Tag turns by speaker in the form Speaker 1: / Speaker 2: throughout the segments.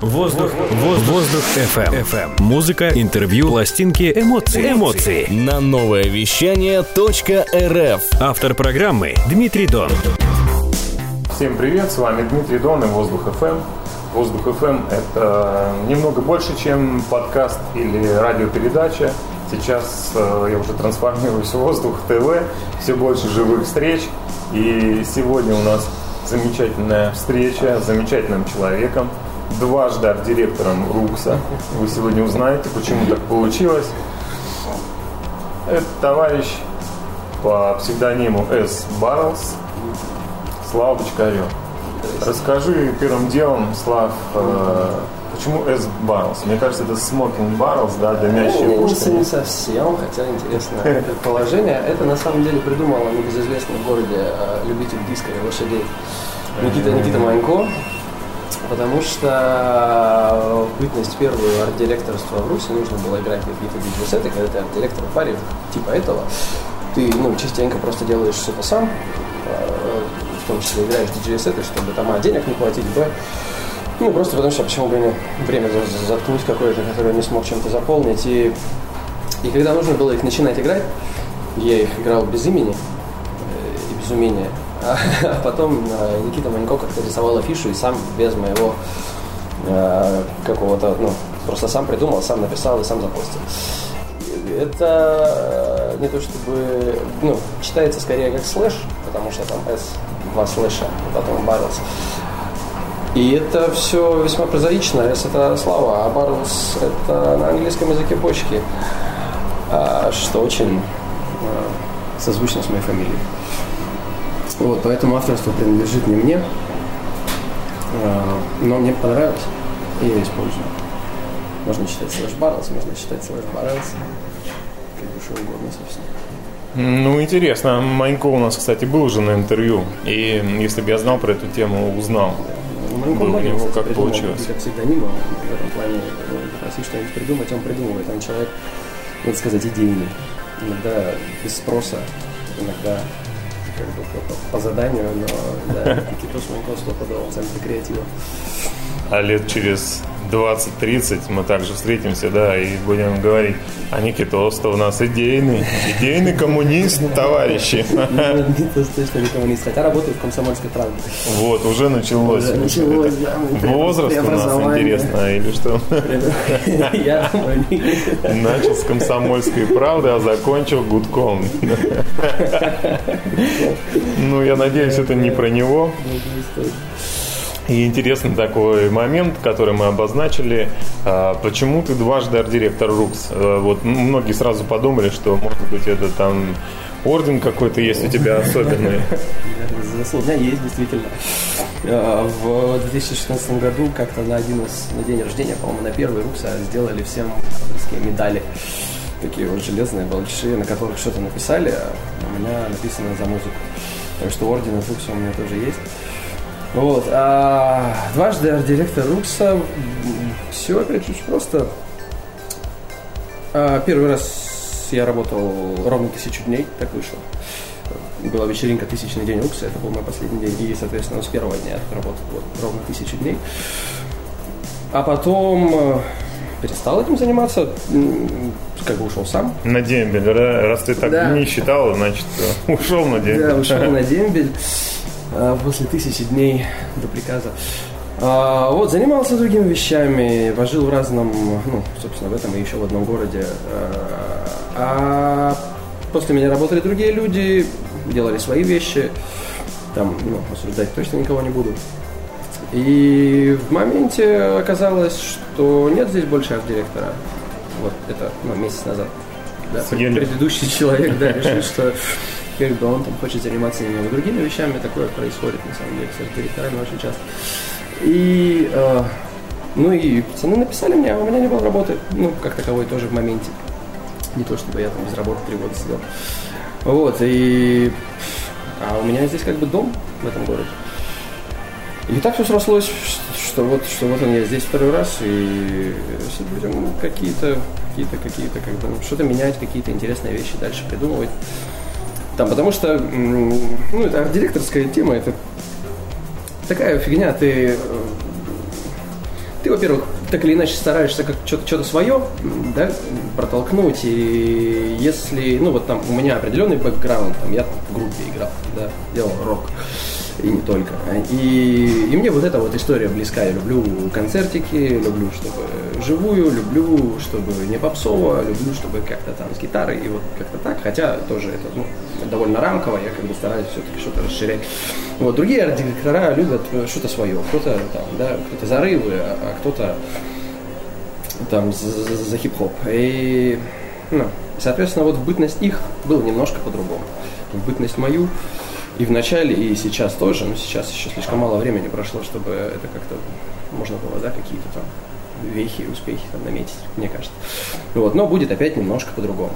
Speaker 1: Воздух, воздух, воздух FM. FM. Музыка, интервью, пластинки, эмоции. Эмоции.
Speaker 2: На новое вещание .рф.
Speaker 1: Автор программы Дмитрий Дон.
Speaker 3: Всем привет, с вами Дмитрий Дон и Воздух FM. Воздух FM – это немного больше, чем подкаст или радиопередача. Сейчас э, я уже трансформируюсь в Воздух ТВ, все больше живых встреч. И сегодня у нас замечательная встреча с замечательным человеком, дважды арт-директором РУКСа. Вы сегодня узнаете, почему так получилось. Это товарищ по псевдониму С. Баррелс, Слава Бочкарев. Расскажи первым делом, Слав, э, почему S Barrels? Мне кажется, это Smoking Barrels, да, дымящие
Speaker 4: ну,
Speaker 3: пушки.
Speaker 4: Не совсем, хотя интересное предположение. Это на самом деле придумал небезызвестный в городе э, любитель диска и лошадей Никита, Никита Манько. Потому что в бытность первую арт-директорства в Руси нужно было играть какие-то диджей-сеты, когда ты арт-директор в паре типа этого. Ты ну, частенько просто делаешь что-то сам, э, в том числе играешь диджей-сеты, чтобы там а, денег не платить, б, ну, просто потому что почему бы мне время за- за- заткнуть какое-то, которое не смог чем-то заполнить. И, и когда нужно было их начинать играть, я их играл без имени э, и без умения. А, потом э, Никита Манько как-то рисовал афишу и сам без моего э, какого-то, ну, просто сам придумал, сам написал и сам запостил. Это э, не то чтобы, ну, читается скорее как слэш, потому что там S, два слэша, потом баррелс. И это все весьма прозаично. S это слава, а Barrels это на английском языке почки, а, что очень созвучно с моей фамилией. Вот, поэтому авторство принадлежит не мне, а, но мне понравилось, и я использую. Можно читать слэш Barrels, можно читать слэш Barrels, как душе угодно, собственно.
Speaker 3: Ну, интересно. Манько у нас, кстати, был уже на интервью. И если бы я знал про эту тему, узнал.
Speaker 4: Манько
Speaker 3: у него
Speaker 4: кстати,
Speaker 3: как получилось?
Speaker 4: Для псевдонима в этом плане ну, попросить что-нибудь придумать, он придумывает. Он человек, надо сказать, идейный. Иногда без спроса, иногда как бы по, по- заданию, но да, Никитос Манько стопудово в центре креатива.
Speaker 3: А лет через 20-30 мы также встретимся, да, и будем говорить, а Никитос у нас идейный, идейный коммунист, товарищи.
Speaker 4: Точно не коммунист, хотя работает в комсомольской правде.
Speaker 3: Вот, уже началось.
Speaker 4: Началось,
Speaker 3: Возраст у нас интересно, или что?
Speaker 4: Я
Speaker 3: Начал с комсомольской правды, а закончил гудком. Ну, я надеюсь, это не про него. И интересный такой момент, который мы обозначили. А, Почему ты дважды арт-директор РУКС? А, Вот многие сразу подумали, что, может быть, это там орден какой-то есть у тебя особенный.
Speaker 4: У меня есть, действительно. Э, В 2016 году как-то на один из на день рождения, по-моему, на первый Рукса сделали всем медали. Такие вот железные, большие, на которых что-то написали, а у меня написано за музыку. Так что орден от Рукса у меня тоже есть. Вот. А дважды арт-директор Рукса. Все опять очень просто. А, Первый раз я работал ровно тысячу дней, так вышло. Была вечеринка «Тысячный день Рукса», это был мой последний день, и, соответственно, с первого дня я тут работал вот, ровно тысячу дней. А потом э, перестал этим заниматься, как бы ушел сам.
Speaker 3: На дембель, да? Раз ты так
Speaker 4: Да.
Speaker 3: не считал, значит, э, ушел на дембель.
Speaker 4: Да, ушел на дембель после тысячи дней до приказа. А, вот, занимался другими вещами, вожил в разном, ну, собственно, в этом и еще в одном городе. А, А после меня работали другие люди, делали свои вещи. Там, ну, осуждать точно никого не буду. И в моменте оказалось, что нет здесь больше арт-директора. Вот это ну, месяц назад. Да, предыдущий человек да, решил, что как бы он там хочет заниматься немного другими вещами. Такое происходит на самом деле с арт-директорами очень часто. И э, ну и пацаны написали мне, а у меня не было работы. Ну, как таковой тоже в моменте. Не то, чтобы я там без работы три года сидел. Вот, и... А у меня здесь как бы дом в этом городе. И так все срослось, что вот, что вот он я здесь второй раз, и будем какие-то, какие-то, какие-то, как бы, ну, что-то менять, какие-то интересные вещи дальше придумывать. Там, потому что, ну, это арт-директорская тема, это такая фигня, ты, э,
Speaker 5: ты, во-первых, так или иначе стараешься как что-то, что-то свое, да, протолкнуть, и если, ну вот там у меня определенный бэкграунд, там я в группе играл, да, делал рок, и не только. И, и мне вот эта вот история близка. Я люблю концертики, люблю, чтобы живую, люблю, чтобы не попсово, люблю, чтобы как-то там с гитарой и вот как-то так. Хотя тоже это ну, довольно рамково, я как бы стараюсь все-таки что-то расширять. Вот, другие арт-директора любят что-то свое. Кто-то там, да, кто-то зарывы, а, а кто-то там за, за хип-хоп. И, ну, соответственно, вот в бытность их было немножко по-другому. В бытность мою и в начале, и сейчас тоже, но сейчас еще слишком мало времени прошло, чтобы это как-то можно было, да, какие-то там вехи, успехи там наметить, мне кажется. Вот, но будет опять немножко по-другому.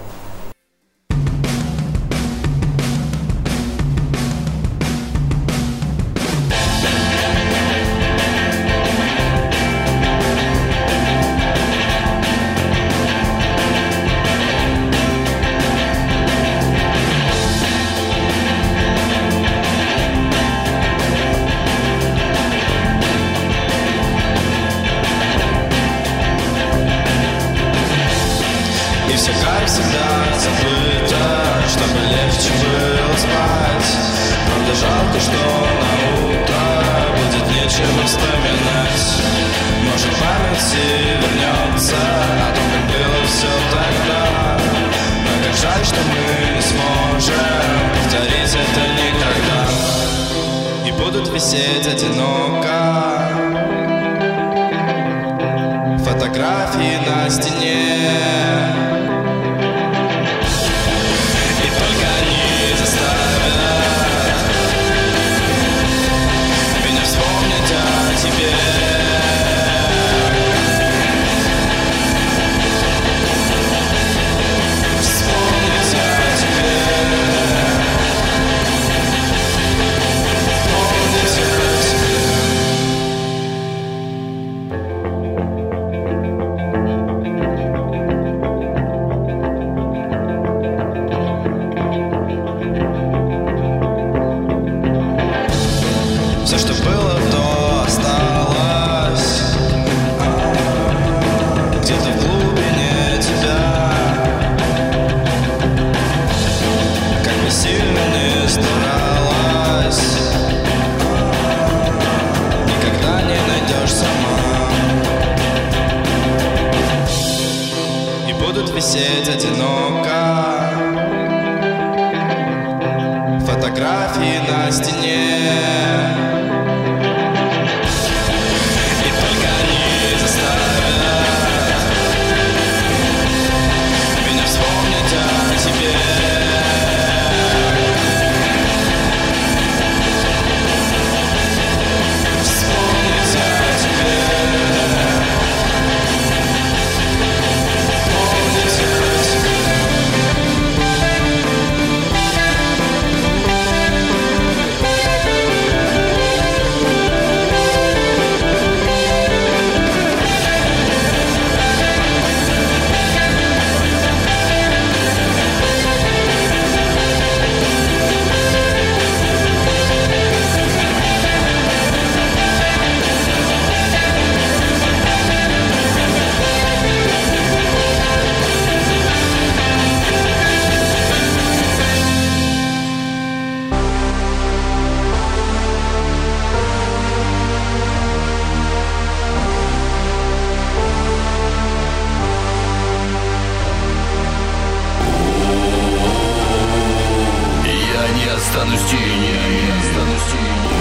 Speaker 6: меня, я останусь судьбой.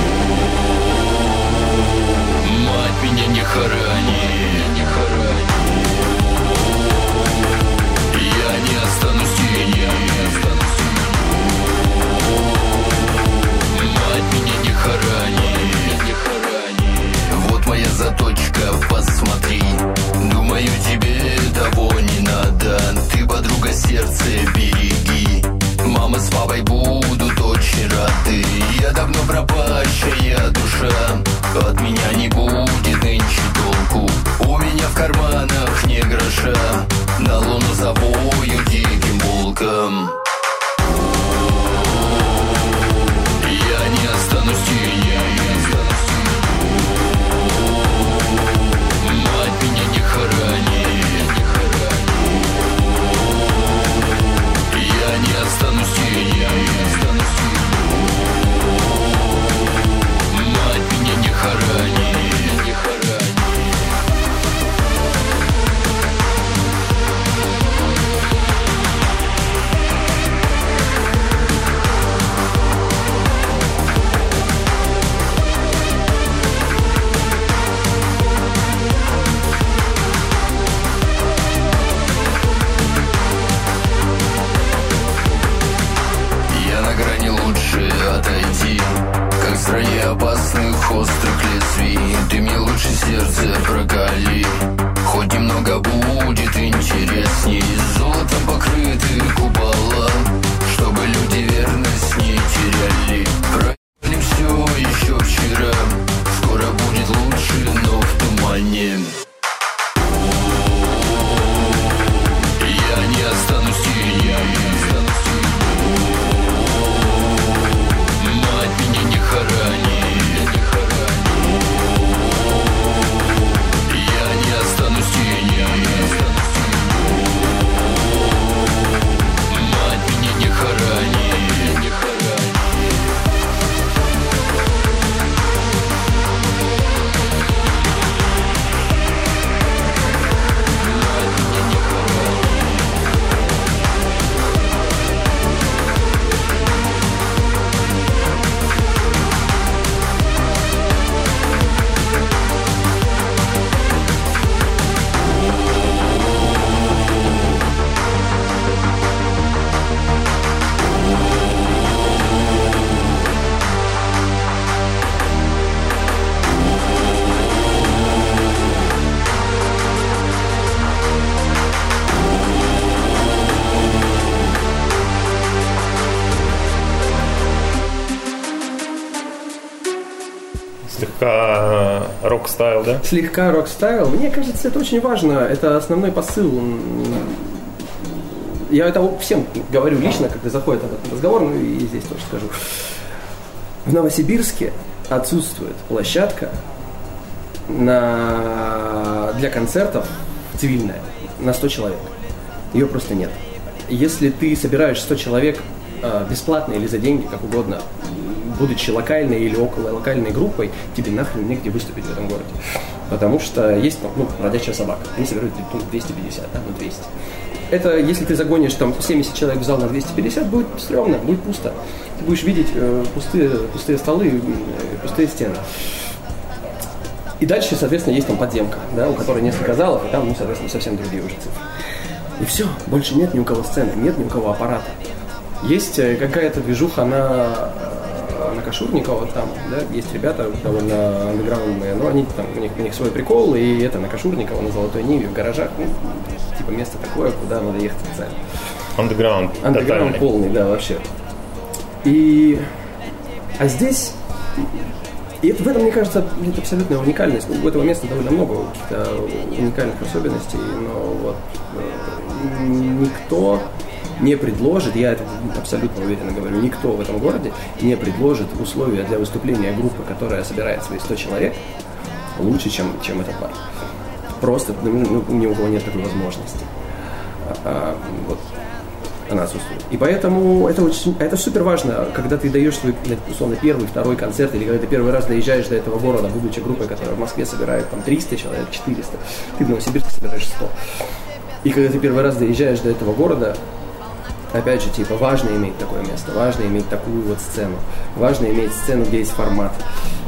Speaker 6: Мать меня не хорони. Я не останусь тенью. Мать меня не хоронит. Вот моя заточка, посмотри. Думаю, тебе того не надо. Ты, подруга, сердце береги. Мама с папой будут вчера ты Я давно пропащая душа. От меня не будет нынче толку. У меня в карманах не гроша.
Speaker 3: На луну забою диким волком. Да?
Speaker 4: Слегка рок-стайл. Мне кажется, это очень важно. Это основной посыл. Я это всем говорю лично, когда заходит этот разговор, ну и здесь тоже скажу. В Новосибирске отсутствует площадка на... для концертов цивильная на 100 человек. Ее просто нет. Если ты собираешь 100 человек э, бесплатно или за деньги, как угодно, будучи локальной или около локальной группой, тебе нахрен негде выступить в этом городе. Потому что есть ну, бродячая собака. Они собирают ну, 250, да, ну 200. Это если ты загонишь там 70 человек в зал на 250, будет стрёмно, будет пусто. Ты будешь видеть э, пустые, пустые столы, э, пустые стены. И дальше, соответственно, есть там подземка, да, у которой несколько залов, и там, ну, соответственно, совсем другие уже цифры. И все, больше нет ни у кого сцены, нет ни у кого аппарата. Есть э, какая-то движуха на, э, на Кашурникова, там, да, есть ребята довольно андеграундные, но они там, у них, у них свой прикол, и это на Кашурникова, на Золотой Ниве, в гаражах, ну, типа место такое, куда надо ехать специально.
Speaker 3: Андеграунд.
Speaker 4: Андеграунд полный, да, вообще. И... А здесь... И это, в этом, мне кажется, это абсолютная уникальность. У этого места довольно много каких-то уникальных особенностей, но вот э, никто не предложит, я это абсолютно уверенно говорю, никто в этом городе не предложит условия для выступления группы, которая собирает свои 100 человек, лучше, чем, чем этот бар. Просто ну, ни у кого нет такой возможности. А, а, вот она отсутствует. И поэтому это очень, это супер важно, когда ты даешь свой, условно, первый, второй концерт, или когда ты первый раз доезжаешь до этого города, будучи группой, которая в Москве собирает там 300 человек, 400, ты в Новосибирске собираешь 100. И когда ты первый раз доезжаешь до этого города, опять же, типа, важно иметь такое место, важно иметь такую вот сцену, важно иметь сцену, где есть формат.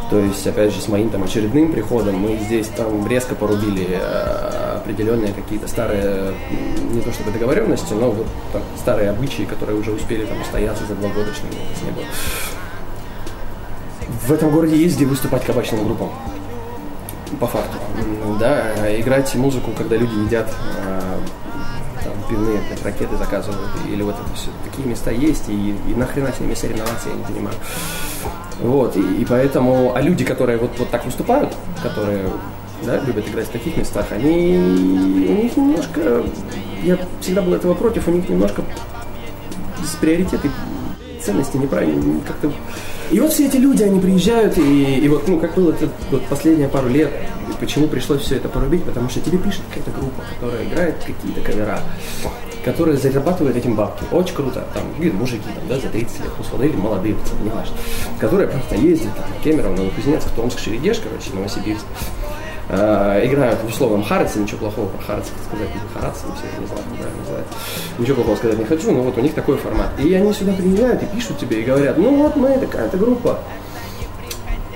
Speaker 4: То есть, опять же, с моим там очередным приходом мы здесь там резко порубили э, определенные какие-то старые, не то чтобы договоренности, но вот там, старые обычаи, которые уже успели там устояться за два года, что не было. В этом городе есть где выступать кабачным группам. По факту. Да, играть музыку, когда люди едят э, пивные блядь, ракеты заказывают, или вот все. Такие места есть, и, и нахрена с ними соревноваться, я не понимаю. Вот, и, и поэтому, а люди, которые вот, вот так выступают, которые да, любят играть в таких местах, они, у них немножко, я всегда был этого против, у них немножко с приоритеты, ценности неправильно как-то... И вот все эти люди, они приезжают, и, и вот, ну, как было это вот последние пару лет, почему пришлось все это порубить, потому что тебе пишет какая-то группа, которая играет какие-то кавера, которые зарабатывают этим бабки. Очень круто. Там, видно, мужики, там, да, за 30 лет, условно, или молодые пацаны, не важно. Которые просто ездят, там, Кемерово, Новокузнецк, Томск, Шерегеш, короче, Новосибирск. Э, играют в условном Хараце, ничего плохого про Харац сказать не это не знаю, как правильно. Ничего плохого сказать не хочу, но вот у них такой формат. И они сюда приезжают и пишут тебе и говорят, ну вот мы такая-то группа.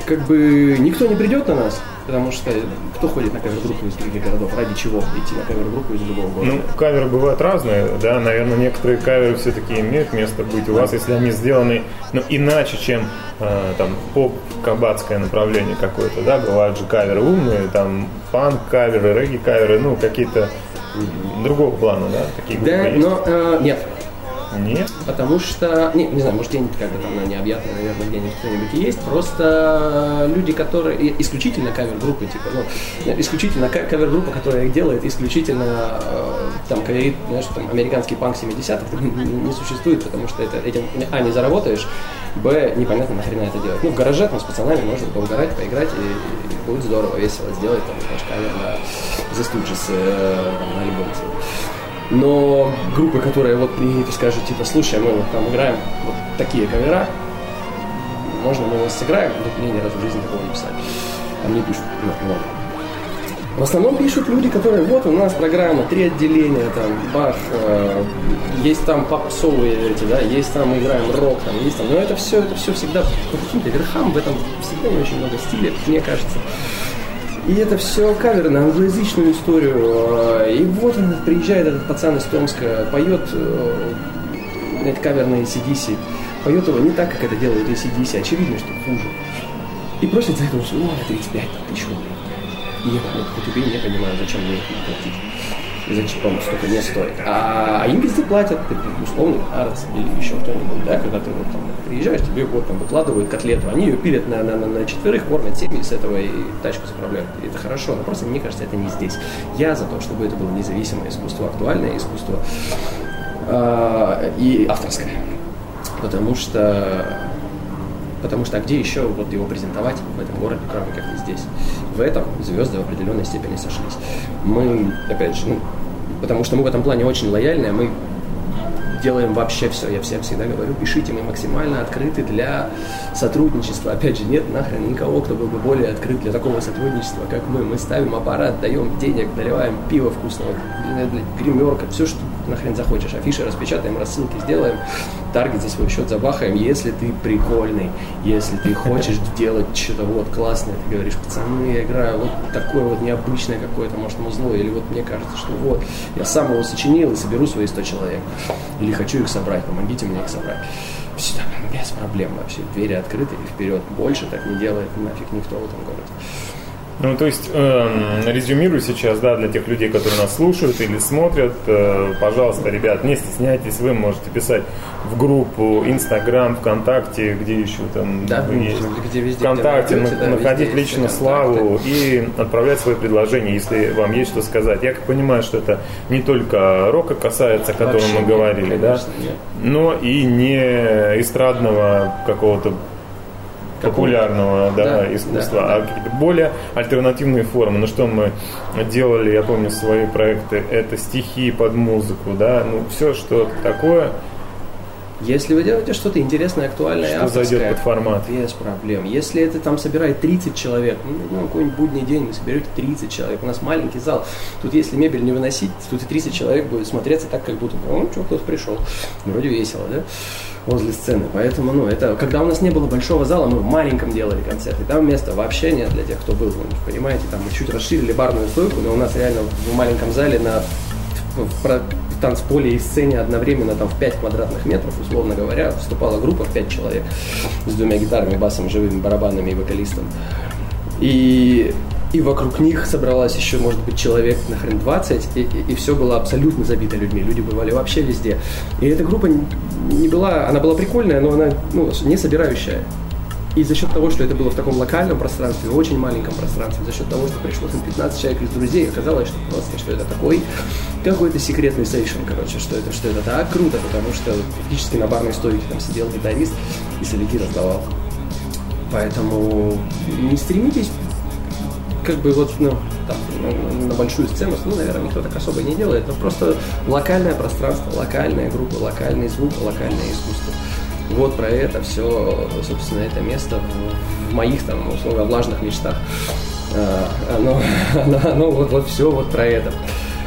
Speaker 4: Как бы никто не придет на нас, Потому что кто ходит на кавер-группу из других городов? Ради чего идти на кавер-группу из другого города?
Speaker 3: Ну, каверы бывают разные, да, наверное, некоторые каверы все-таки имеют место быть у вас, если они сделаны, ну, иначе, чем э, там поп-кабацкое направление какое-то, да, бывают же каверы умные, там панк-каверы, регги-каверы, ну, какие-то другого плана, да, такие группы
Speaker 4: Да,
Speaker 3: есть?
Speaker 4: но э, нет.
Speaker 3: Нет?
Speaker 4: Потому что, не, не знаю, может где-нибудь как бы там на необъятной, наверное, где-нибудь кто-нибудь есть. Просто люди, которые исключительно кавер-группы, типа, ну, исключительно ка- кавер-группа, которая их делает, исключительно э, там каверит, знаешь, там американский панк 70-х не существует, потому что это этим а не заработаешь, б непонятно нахрена это делать. Ну, в гараже там с пацанами можно поугарать, поиграть, и, и будет здорово, весело сделать, там, знаешь, кавер на The Stooges, э, на альбом свой. Но группы, которые вот и скажут, типа, слушай, мы вот там играем вот такие кавера, можно мы вас сыграем? Вот мне ни разу в жизни такого не писали. А мне пишут, ну, много. В основном пишут люди, которые, вот у нас программа, три отделения, там, бах, э, есть там попсовые эти, да, есть там мы играем рок, там, есть там, но это все, это все всегда по каким-то верхам, в этом всегда не очень много стиля, мне кажется. И это все кавер на англоязычную историю. И вот он, приезжает этот пацан из Томска, поет э, знаете, кавер на ACDC, поет его не так, как это делают ACDC, очевидно, что хуже. И просит за это услугу 35 там, тысяч рублей. И я ну, хоть убей, не понимаю, зачем мне их платить. И зачем по столько не стоит. А, а везде платят, ты, условный Арц или еще кто-нибудь, да, когда ты вот там приезжаешь, тебе вот там выкладывают котлету, они ее пилят на, на, на, на четверых, кормят семьи с этого и тачку заправляют. И это хорошо, но просто мне кажется, это не здесь. Я за то, чтобы это было независимое искусство, актуальное искусство а, и авторское. Потому что Потому что а где еще вот его презентовать в этом городе, кроме как не здесь? В этом звезды в определенной степени сошлись. Мы, опять же, ну, потому что мы в этом плане очень лояльные, мы делаем вообще все. Я всем всегда говорю, пишите, мы максимально открыты для сотрудничества. Опять же, нет нахрен никого, кто был бы более открыт для такого сотрудничества, как мы. Мы ставим аппарат, даем денег, наливаем пиво вкусного, гримерка, все, что нахрен захочешь. Афиши распечатаем, рассылки сделаем, таргет за свой счет забахаем. Если ты прикольный, если ты хочешь делать что-то вот классное, ты говоришь, пацаны, я играю вот такое вот необычное какое-то, может, музло, или вот мне кажется, что вот, я сам его сочинил и соберу свои 100 человек. Или хочу их собрать, помогите мне их собрать. Все, без проблем вообще. Двери открыты и вперед. Больше так не делает нафиг никто в этом городе.
Speaker 3: Ну, то есть, эм, резюмирую сейчас, да, для тех людей, которые нас слушают или смотрят, э, пожалуйста, ребят, не стесняйтесь, вы можете писать в группу, Инстаграм, ВКонтакте, где еще там
Speaker 4: Да,
Speaker 3: вы есть.
Speaker 4: где везде,
Speaker 3: ВКонтакте,
Speaker 4: где найдете,
Speaker 3: на-
Speaker 4: да,
Speaker 3: находить
Speaker 4: везде
Speaker 3: лично Славу и отправлять свои предложения, если вам есть что сказать. Я как понимаю, что это не только рока касается, о котором
Speaker 4: Вообще
Speaker 3: мы
Speaker 4: нет,
Speaker 3: говорили, да,
Speaker 4: конечно, нет.
Speaker 3: но и не эстрадного какого-то популярного да,
Speaker 4: Да,
Speaker 3: искусства,
Speaker 4: да,
Speaker 3: а
Speaker 4: да.
Speaker 3: какие-то более альтернативные формы. Ну что мы делали, я помню, свои проекты, это стихи под музыку, да, ну все, что такое,
Speaker 4: Если вы делаете что-то интересное, актуальное,
Speaker 3: что
Speaker 4: авторское,
Speaker 3: зайдет под формат.
Speaker 4: Без проблем. Если это там собирает 30 человек, ну, ну, какой-нибудь будний день вы соберете 30 человек. У нас маленький зал. Тут если мебель не выносить, тут и 30 человек будет смотреться так, как будто, ну, что, кто-то пришел. Вроде весело, да? Возле сцены. Поэтому, ну, это, когда у нас не было большого зала, мы в маленьком делали концерты. Там места вообще нет для тех, кто был. Вы понимаете, там мы чуть расширили барную стойку, но у нас реально в маленьком зале на в танцполе и сцене одновременно там в 5 квадратных метров, условно говоря, вступала группа в 5 человек с двумя гитарами, басом, живыми барабанами и вокалистом. И, и вокруг них собралась еще, может быть, человек нахрен 20, и, и, все было абсолютно забито людьми. Люди бывали вообще везде. И эта группа не была, она была прикольная, но она ну, не собирающая. И за счет того, что это было в таком локальном пространстве, в очень маленьком пространстве, за счет того, что пришло там 15 человек из друзей, оказалось, что просто, что это такой какой-то секретный сейшн, короче, что это, что это так круто, потому что фактически на барной стойке там сидел гитарист и соляки раздавал. Поэтому не стремитесь как бы вот, ну, там, на большую сцену, ну, наверное, никто так особо и не делает, но просто локальное пространство, локальная группа, локальный звук, локальное искусство. Вот про это все, собственно, это место в, моих там, условно, влажных мечтах. А, Оно, оно, оно вот, вот все вот про это.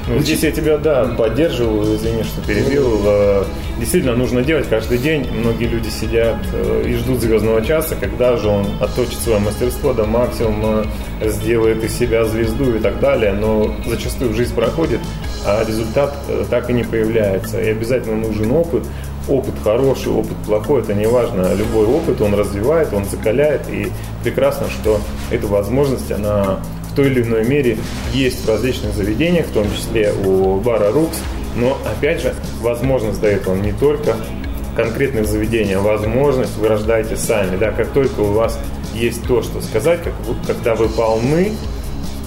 Speaker 3: Ну, здесь я тебя, да, поддерживаю, извини, что перебил. Э, действительно нужно делать каждый день. Многие люди сидят э, и ждут звездного часа, когда же он отточит свое мастерство до максимума, сделает из себя звезду и так далее. Но зачастую жизнь проходит, а результат э, так и не появляется. И обязательно нужен опыт. Опыт хороший, опыт плохой, это не важно. Любой опыт он развивает, он закаляет. И прекрасно, что эта возможность, она в той или иной мере есть в различных заведениях, в том числе у бара Рукс. Но, опять же, возможность дает он не только конкретных заведений, а возможность вы рождаете сами. Да, как только у вас есть то, что сказать, как, когда вы полны,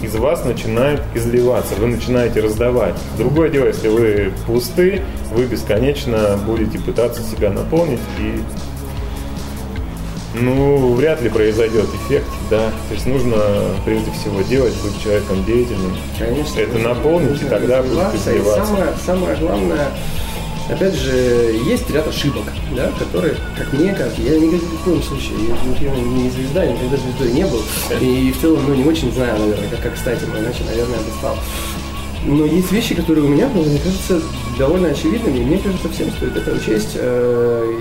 Speaker 3: из вас начинает изливаться, вы начинаете раздавать. Другое дело, если вы пусты, вы бесконечно будете пытаться себя наполнить и ну, вряд ли произойдет эффект, да. То есть нужно прежде всего делать, быть человеком деятельным.
Speaker 4: Конечно.
Speaker 3: Это наполнить, и тогда будет
Speaker 4: развиваться. И
Speaker 3: изливаться.
Speaker 4: самое, самое главное, опять же, есть ряд ошибок, да, которые, как мне кажется, я никогда ни в коем случае, я никогда не звезда, никогда звездой не был. И в целом, ну, не очень знаю, наверное, как, как стать им, иначе, наверное, я бы стал. Но есть вещи, которые у меня, ну, мне кажется, довольно очевидными, и мне кажется, всем стоит это учесть. Э,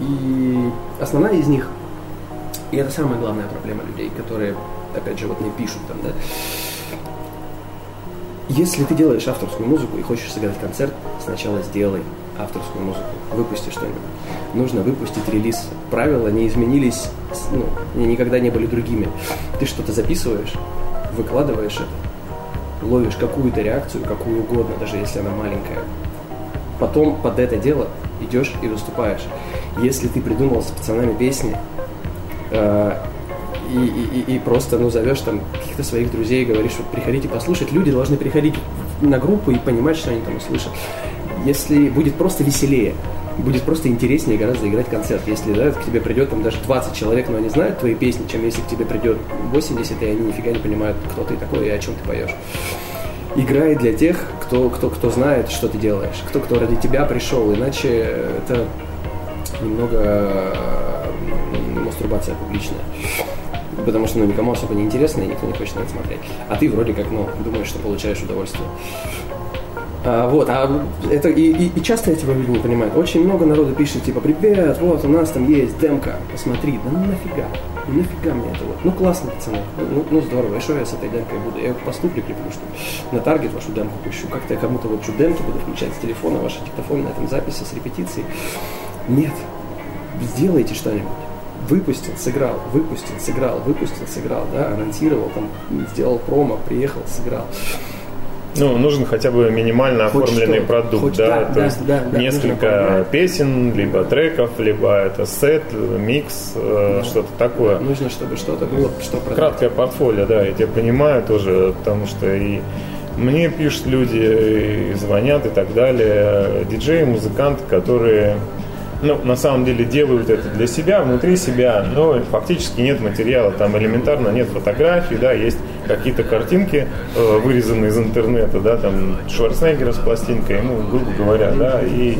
Speaker 4: И основная из них, и это самая главная проблема людей, которые, опять же, вот мне пишут там, да, если ты делаешь авторскую музыку и хочешь сыграть концерт, сначала сделай авторскую музыку, выпусти что-нибудь. Нужно выпустить релиз. Правила не изменились, ну, никогда не были другими. Ты что-то записываешь, выкладываешь это, ловишь какую-то реакцию, какую угодно, даже если она маленькая. Потом под это дело идешь и выступаешь. Если ты придумал с пацанами песни, э, и, и- и- и просто ну, зовешь там каких-то своих друзей, говоришь, вот приходите послушать, люди должны приходить на группу и понимать, что они там услышат. Если будет просто веселее, будет просто интереснее гораздо играть концерт. Если да, к тебе придет там даже 20 человек, но они знают твои песни, чем если к тебе придет 80, и они нифига не понимают, кто ты такой и о чем ты поешь. Играй для тех, кто, кто, кто знает, что ты делаешь, кто, кто ради тебя пришел, иначе это немного мастурбация публичная. Потому что ну, никому особо не интересно, и никто не хочет на это смотреть. А ты вроде как, ну, думаешь, что получаешь удовольствие. А, вот, а это и, и- и часто эти люди не понимают. Очень много народу пишет, типа, привет, вот у нас там есть демка, посмотри. Да ну нафига, ну нафига мне это вот. Ну классно, пацаны, ну, ну, ну, здорово, и что я с этой демкой буду? Я ее посту прикреплю, что на таргет вашу демку пущу, как-то я кому-то вот демки буду включать с телефона, ваши диктофоны на этом записи с репетицией. Нет, сделайте что-нибудь. Выпустил, сыграл, выпустил, сыграл, выпустил, сыграл, да, анонсировал, там, сделал промо, приехал, сыграл.
Speaker 3: Ну, нужен хотя бы минимально
Speaker 4: Хоть
Speaker 3: оформленный
Speaker 4: что-то,
Speaker 3: продукт,
Speaker 4: хоть-
Speaker 3: да,
Speaker 4: да,
Speaker 3: то
Speaker 4: да,
Speaker 3: есть
Speaker 4: да, да,
Speaker 3: несколько песен, либо треков, либо это сет, микс, э, что-то такое.
Speaker 4: Нужно, чтобы что-то было, что продать.
Speaker 3: Краткое портфолио, да, я тебя понимаю тоже, потому что и мне пишут люди, и звонят и так далее, диджеи, музыканты, которые, ну, на самом деле делают это для себя, внутри себя, но фактически нет материала, там элементарно нет фотографий, да, есть какие-то картинки, э, вырезанные из интернета, да, там Шварценеггера с пластинкой, ну, грубо говоря, да, и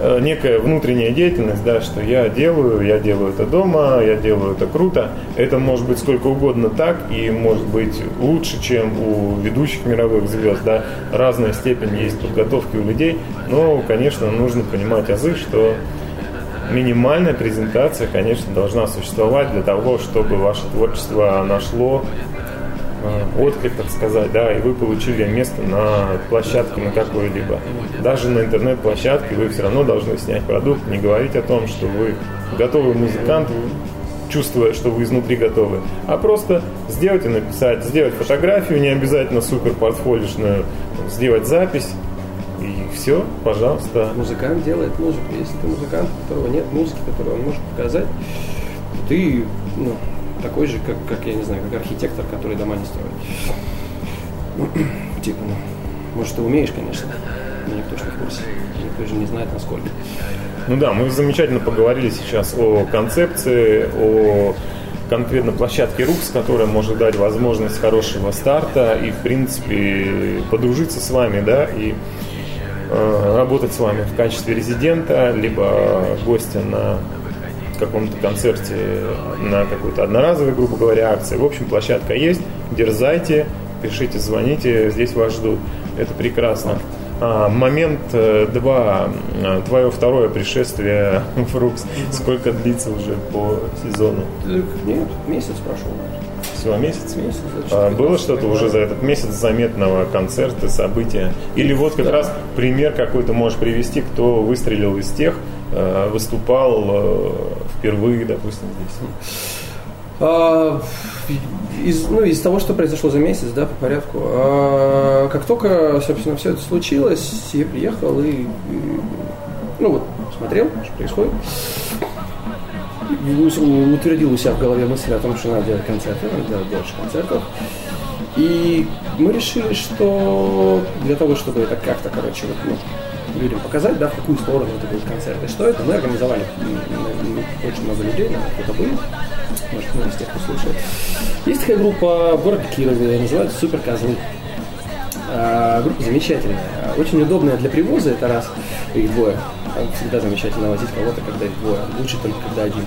Speaker 3: э, некая внутренняя деятельность, да, что я делаю, я делаю это дома, я делаю это круто. Это может быть сколько угодно так и может быть лучше, чем у ведущих мировых звезд, да. Разная степень есть подготовки у людей, но, конечно, нужно понимать азы, что минимальная презентация, конечно, должна существовать для того, чтобы ваше творчество нашло отклик, так сказать, да, и вы получили место на площадке на какой-либо. Даже на интернет-площадке вы все равно должны снять продукт, не говорить о том, что вы готовый музыкант, чувствуя, что вы изнутри готовы, а просто сделать и написать, сделать фотографию, не обязательно супер портфолишную, сделать запись, и все, пожалуйста.
Speaker 4: Музыкант делает музыку. Если ты музыкант, у которого нет музыки, которую он может показать, ты ну, такой же, как, как, я не знаю, как архитектор, который дома не строит. Типа, ну, может, ты умеешь, конечно, но никто же не в курсе. Никто же не знает, насколько.
Speaker 3: Ну да, мы замечательно поговорили сейчас о концепции, о конкретно площадке Рукс, которая может дать возможность хорошего старта и, в принципе, подружиться с вами, да, и э, работать с вами в качестве резидента, либо гостя на каком-то концерте, на какой-то одноразовой, грубо говоря, акции. В общем, площадка есть, дерзайте, пишите, звоните, здесь вас ждут. Это прекрасно. А, момент 2. Твое второе пришествие в Рукс. Сколько длится уже по сезону?
Speaker 4: Нет, месяц прошел.
Speaker 3: Всего месяц?
Speaker 4: Месяц,
Speaker 3: А, было
Speaker 4: 15
Speaker 3: что-то уже за этот месяц заметного концерта, события? Или вот как раз пример какой-то можешь привести, кто выстрелил из тех, э, выступал э, впервые, допустим, здесь?
Speaker 4: А, из, ну, из того, что произошло за месяц, да, по порядку. А, как только, собственно, все это случилось, я приехал и, и, ну вот, смотрел, что происходит. И утвердил у себя в голове мысль о том, что надо делать концерты, надо делать больше концертов. И мы решили, что для того, чтобы это как-то, короче, вот, ну, людям показать, да, в какую сторону это будет концерт и что это, мы организовали очень много людей, наверное, кто-то был, может, ну, из тех, кто слушает. Есть такая группа в городе Кирове, называется «Супер Козлы». А, Группа замечательная, очень удобная для привоза, это раз, их двое. Всегда замечательно возить кого-то, когда их двое, лучше только когда один.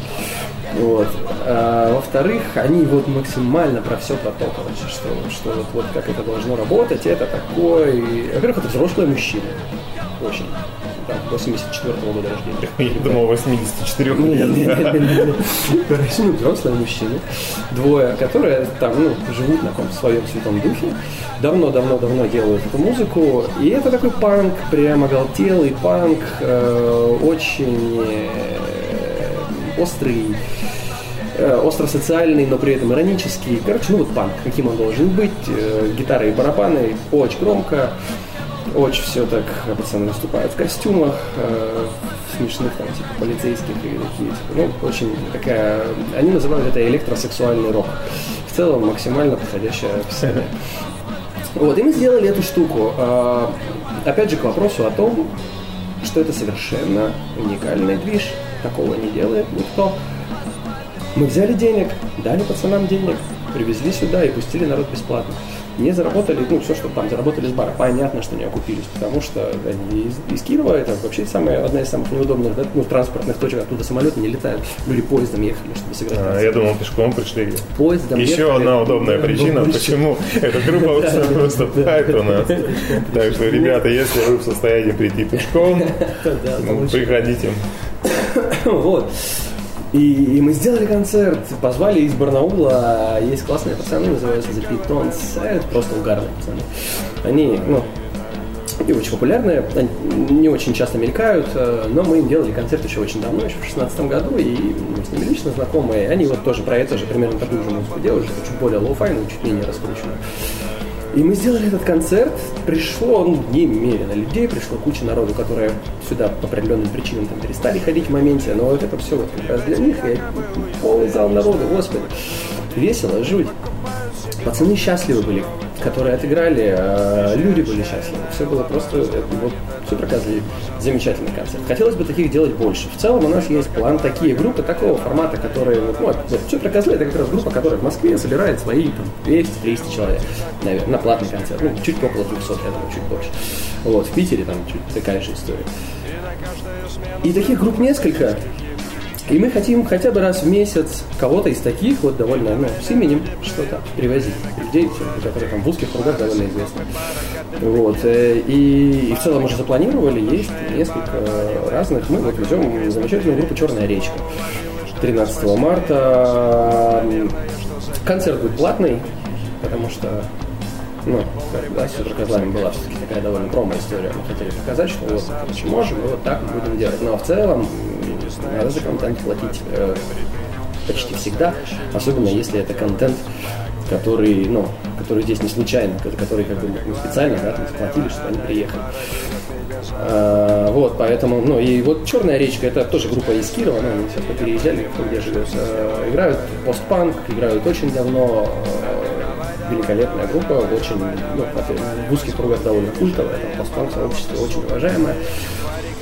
Speaker 4: Вот. А, во-вторых, они вот максимально про все про то, короче, что, что вот, вот как это должно работать, это такой... Во-первых, это взрослые мужчины. Очень. Там, 84 года рождения.
Speaker 3: Я думал, 84
Speaker 4: Нет,
Speaker 3: лет.
Speaker 4: нет, нет, нет, ну, взрослые мужчины, двое, которые там, ну, живут на каком-то своем святом духе, давно-давно-давно делают эту музыку, и это такой панк, прям оголтелый панк, э, очень э, острый, э, остро-социальный, но при этом иронический. Короче, ну вот панк, каким он должен быть, э, гитары и барабаны, очень громко, очень все так, пацаны выступают в костюмах, э, смешных там, типа, полицейских и такие, типа, ну, очень такая, они называют это электросексуальный рок. В целом максимально подходящее описание. Вот, и мы сделали эту штуку. А, Опять же, к вопросу о том, что это совершенно уникальный движ. Такого не делает никто. Мы взяли денег, дали пацанам денег, привезли сюда и пустили народ бесплатно. Не заработали, ну, все, что там заработали с бара, понятно, что не окупились, потому что они из, из Кирова, это вообще самая, одна из самых неудобных да, ну, транспортных точек, оттуда самолеты не летают. Люди поездом ехали, чтобы сыграть.
Speaker 3: А. Я думал, пешком пришли.
Speaker 4: Поездом
Speaker 3: Еще
Speaker 4: ехали.
Speaker 3: одна удобная причина,
Speaker 4: ну,
Speaker 3: почему эта группа выступает у нас. Так что, ребята, если вы в состоянии прийти пешком, ну, приходите.
Speaker 4: Вот. И, и мы сделали концерт, позвали из Барнаула, есть классные пацаны, называются The Pitons, это просто угарные пацаны. Они, ну, и очень популярные, они не очень часто мелькают, э, но мы им делали концерт еще очень давно, еще в 16 году, и мы с ними лично знакомые. Они вот тоже про это же, примерно такую же музыку делают, чуть более лоу-файную, чуть менее раскрученную. И мы сделали этот концерт, пришло ну, немерено людей, пришло куча народу, которые сюда по определенным причинам там, перестали ходить в моменте, но вот это все вот как раз для них, и полный зал народу, господи, весело, жуть. Пацаны счастливы были, которые отыграли, а люди были счастливы. Все было просто вот, супер козли. Замечательный концерт. Хотелось бы таких делать больше. В целом у нас есть план такие группы такого формата, которые, ну, вот, супер козлы это как раз группа, которая в Москве собирает свои там, 200-300 человек, наверное, на платный концерт. Ну, чуть около 200, я думаю, чуть больше. Вот, в Питере там чуть такая же история. И таких групп несколько. И мы хотим хотя бы раз в месяц кого-то из таких вот довольно, ну, с именем что-то привозить. Людей, которые там в узких кругах довольно известны. Вот. э, И, и в целом уже запланировали, есть несколько разных. Мы вот везем замечательную группу «Черная речка». 13 марта. Концерт будет платный, потому что ну, как, да, с суперкозлами была все-таки такая довольно промо-история. Мы хотели показать, что вот, короче, можем, и вот так будем делать. Но в целом м, надо за контент платить э, почти всегда, особенно если это контент, который, ну, который здесь не случайно, который как бы мы специально, да, там заплатили, чтобы они приехали. А, вот, поэтому, ну, и вот «Черная речка» это тоже группа из Кирова, ну, они сейчас переезжали, кто где живет. Э, играют постпанк, играют очень давно, э, великолепная группа, очень, ну, в узких кругах довольно культовая, там постпанк сообщество очень уважаемое.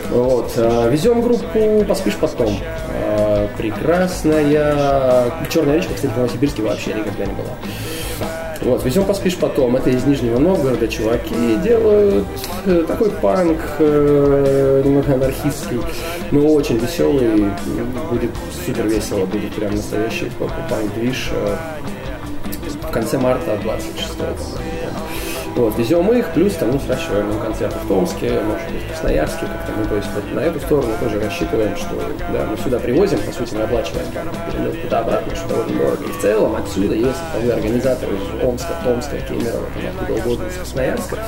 Speaker 4: Вот. э, Везем группу «Поспишь потом». Э, Прекрасная. Черная речка, кстати, в Новосибирске вообще никогда не была. Вот, везем поспишь потом. Это из Нижнего Новгорода чуваки делают э, такой панк, немного анархистский, но очень веселый. Будет супер весело, будет прям настоящий панк движ. В конце марта 26 по-моему. Вот, везем их, плюс там, ну, сращиваем им концерты в Томске, может быть, в Красноярске как-то. Мы, то есть, вот на эту сторону тоже рассчитываем, что, да, мы сюда привозим, по сути, мы оплачиваем там перелет туда-обратно, что довольно дорого. И в целом отсюда, если там, организаторы из Омска, Томска, Кемерово, там, откуда угодно, из Красноярска,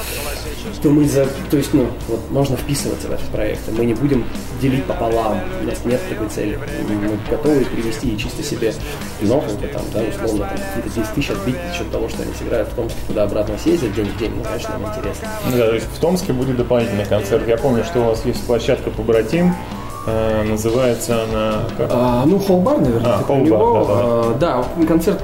Speaker 4: то мы за, то есть, ну, вот можно вписываться в этот проект. Мы не будем делить пополам. У нас нет такой цели. Мы готовы привести чисто себе, как бы там, да, условно, там, какие-то 10 тысяч отбить за счет того, что они сыграют в Томске, туда-обратно съездят день в день. Ну, конечно, нам интересно.
Speaker 3: Ну Да, то есть в Томске будет дополнительный концерт. Я помню, что у вас есть площадка «Побратим», э, называется она... как?
Speaker 4: А, ну, Холбар, наверное,
Speaker 3: А,
Speaker 4: про
Speaker 3: Холл-бар,
Speaker 4: него. А, да, концерт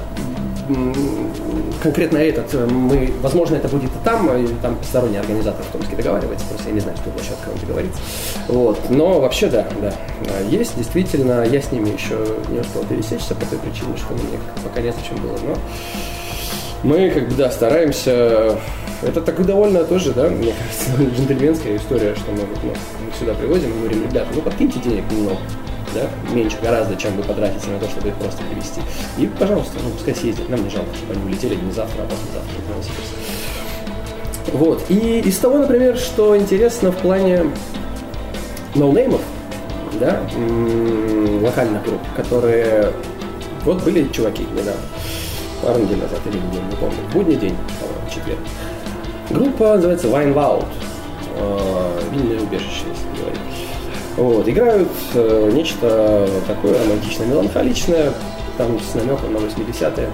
Speaker 4: конкретно этот, э, мы, возможно, это будет и там, и там посторонний организатор в Томске договаривается, просто я не знаю, что площадка он договорится. Вот. Но вообще, да, да, А, есть, действительно, я с ними еще не успел пересечься по той причине, что мне пока не зачем было, но мы, как бы, да, стараемся... Это такой довольно тоже, да, мне кажется, джентльменская история, что мы, ну, мы сюда привозим и говорим, ребята, ну подкиньте денег немного, да, меньше гораздо, чем вы потратите на то, чтобы их просто привезти. И, пожалуйста, ну, пускай съездят, нам не жалко, чтобы они улетели не завтра, а послезавтра. в. Вот. И из того, например, что интересно в плане ноунеймов, да, локальных групп, которые... Вот были чуваки недавно, пару недель назад или неделю, не помню, будний день, четверг. Группа называется Wine Vault, э, винное убежище, если говорить. Вот, играют э, нечто такое романтично-меланхоличное, там с намеком на 80-е.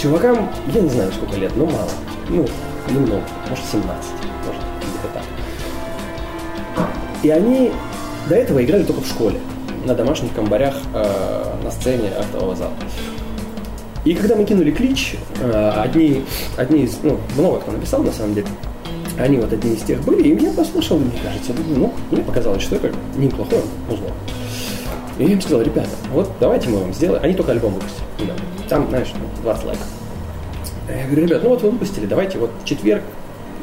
Speaker 4: Чувакам, я не знаю, сколько лет, но мало. Ну, немного, может 17, может где-то так. И они до этого играли только в школе, на домашних комбарях э, на сцене актового зала. И когда мы кинули клич, э, одни, одни из, ну, много кто написал на самом деле, они вот одни из тех были, и я послушал, мне кажется, ну, мне показалось, что это неплохое музло. И я им сказал, ребята, вот давайте мы вам сделаем, они только альбом выпустили, там, знаешь, ну, 20 лайков. Я говорю, ребят, ну вот вы выпустили, давайте вот четверг,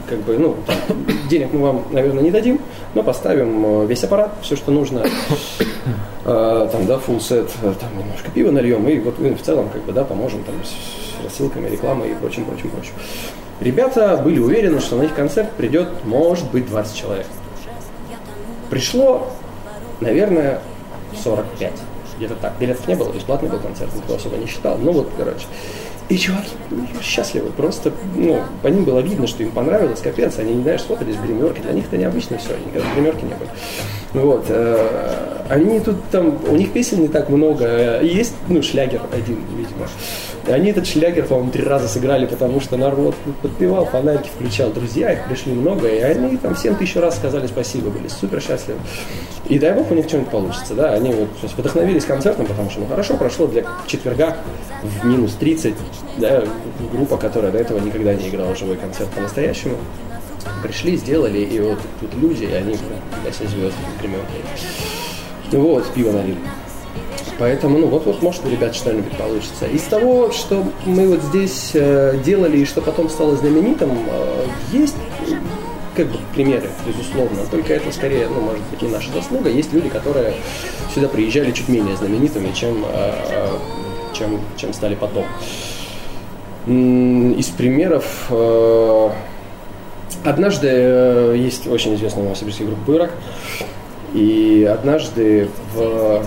Speaker 4: как бы, ну, там, денег мы вам, наверное, не дадим, но поставим э, весь аппарат, все, что нужно, Э, там, да, full set, э, там немножко пива нальем, и вот в целом, как бы, да, поможем там с рассылками, рекламой и прочим, прочим, прочим. Ребята были уверены, что на их концерт придет, может быть, 20 человек. Пришло, наверное, 45. Где-то так. Билетов не было, бесплатный был концерт, никто особо не считал. Ну вот, короче. И чуваки были счастливы. Просто, ну, по ним было видно, что им понравилось, капец. Они, знаешь, смотрелись в гримерке. Для них это необычно все, они никогда в не были. Ну вот. э, Они тут там, у них песен не так много. И Есть, ну, шлягер один, видимо. Они этот шлягер, по-моему, три раза сыграли, потому что народ подпевал, фонарики включал. Друзья, их пришли много, и они там всем тысячу раз сказали спасибо, были супер счастливы. И дай бог у них что-нибудь получится, да. Они вот есть, вдохновились концертом, потому что, ну, хорошо прошло для четверга в минус 30, да, группа, которая до этого никогда не играла живой концерт по-настоящему. Пришли, сделали, и вот тут люди, и они, для себя звезды, например. Вот, пиво налили. Поэтому, ну вот, вот может у ребят что-нибудь получится. Из того, что мы вот здесь э, делали и что потом стало знаменитым, э, есть как бы примеры, безусловно. Только это скорее, ну, может быть, не наша заслуга. Есть люди, которые сюда приезжали чуть менее знаменитыми, чем, э, э, чем, чем стали потом. Из примеров э, однажды э, есть очень известная новосибирская группа «Бырок», и однажды в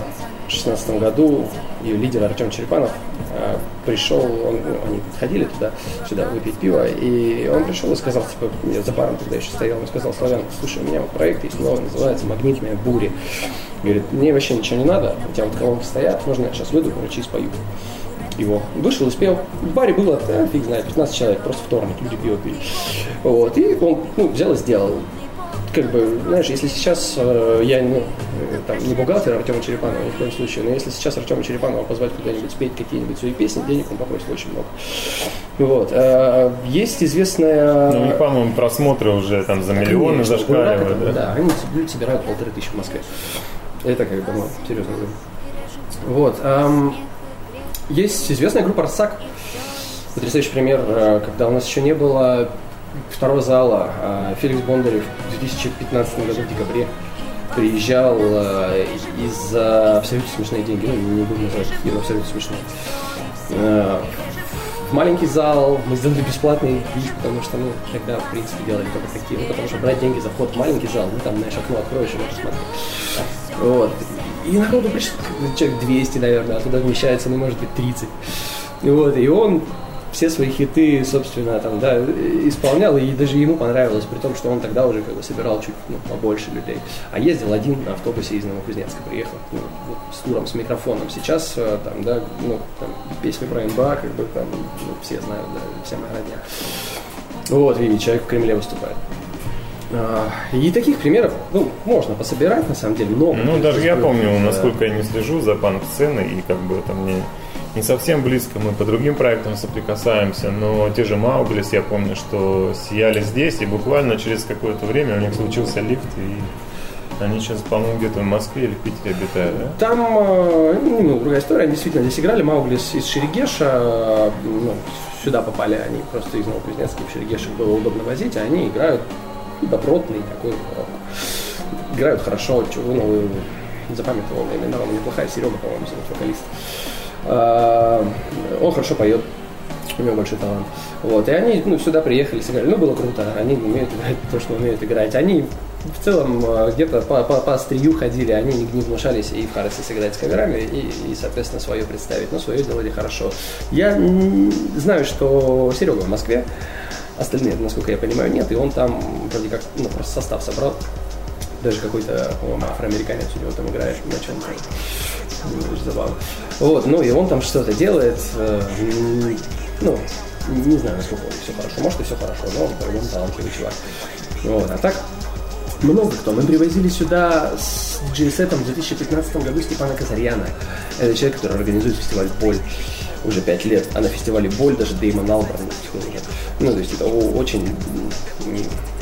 Speaker 4: шестнадцатом году ее лидер Артем Черепанов э, пришел, он, ну, они ходили туда, сюда выпить пиво, и он пришел и сказал, типа, я за баром тогда еще стоял, он сказал, Славян, слушай, у меня вот проект есть новый, называется «Магнит меня бури». Говорит, мне вообще ничего не надо, у тебя вот колонки стоят, можно я сейчас выйду, короче, и спою его. Вышел и спел. В баре было, да, фиг знает, 15 человек, просто вторник, люди пиво пили. Вот, и он ну, взял и сделал как бы, знаешь, если сейчас э, я ну, там, не бухгалтер Артема Черепанова ни в коем случае, но если сейчас Артема Черепанова позвать куда-нибудь спеть какие-нибудь свои песни, денег он попросит очень много. Вот. Э, есть известная...
Speaker 3: Ну, у них, по-моему, просмотры уже там за миллионы
Speaker 4: Конечно,
Speaker 3: зашкаливают.
Speaker 4: да,
Speaker 3: Да?
Speaker 4: да, они люди собирают полторы тысячи в Москве. Это как бы, ну, серьезно говорю. Вот. ам, есть известная группа «Арсак». Потрясающий пример, э, когда у нас еще не было второго зала. а Феликс Бондарев в 2015 году в декабре приезжал э, из абсолютно смешные деньги. Ну, не буду называть какие, но абсолютно смешные. Э, в маленький зал, мы сделали бесплатный вид, потому что, ну, тогда, в принципе, делали только такие, ну, потому что брать деньги за вход в маленький зал, ну, там, знаешь, окно откроешь и можешь смотреть. Вот. И народу пришло человек 200, наверное, а туда вмещается, ну, может быть, 30. И вот, и он все свои хиты, собственно, там, да, исполнял, и даже ему понравилось, при том, что он тогда уже как бы собирал чуть ну, побольше людей. А ездил один на автобусе из Новокузнецка, приехал ну, с туром, с микрофоном. Сейчас э, там, да, ну, там, песню про МБА, как бы там, ну, все знают, да, вся моя родня. Вот, и человек в Кремле выступает. А, И таких примеров, ну, можно пособирать, на самом деле, много.
Speaker 3: Ну, даже я
Speaker 4: э,
Speaker 3: помню,
Speaker 4: да.
Speaker 3: насколько я не слежу за панк-сценой, и как бы это мне не совсем близко, мы по другим проектам соприкасаемся, но те же Мауглис, я помню, что сияли здесь, и буквально через какое-то время у них случился лифт, и они сейчас, по-моему, где-то в Москве или в Питере обитают, да?
Speaker 4: Там э, ну, другая история. Они действительно здесь играли. Мауглис из Шерегеша. ну, сюда попали они просто из Новокузнецка. В Шерегешек было удобно возить, а они играют добротный такой рок. Играют хорошо. Чего, ну, запамятовал. Он неплохая. Серега, по-моему, зовут вокалист. Э, Он хорошо поет. У него большой талант. Вот. И они ну, сюда приехали, сыграли. Ну, было круто. Они умеют играть то, что умеют играть. Они в целом э, где-то по, по, по острию ходили, они не, не внушались и в Харросе сыграть с каверами, и, и, соответственно, свое представить. Но свое делали хорошо. Я знаю, что Серега в Москве, остальные, насколько я понимаю, нет, и он там вроде как, ну, просто состав собрал. Даже какой-то, по-моему, афроамериканец у него там играет на чем-то. Забавно. Вот, ну и он там что-то делает. э, ну, не знаю, насколько он все хорошо. Может, и все хорошо, но он по-любому талантливый чувак. Вот, а так, много кто. Мы привозили сюда с диджей-сетом в 2015 году Степана Казарьяна. Это человек, который организует фестиваль «Боль» уже пять лет. А на фестивале «Боль» даже Дэймон Алберн потихоньку. Ну, то есть это очень,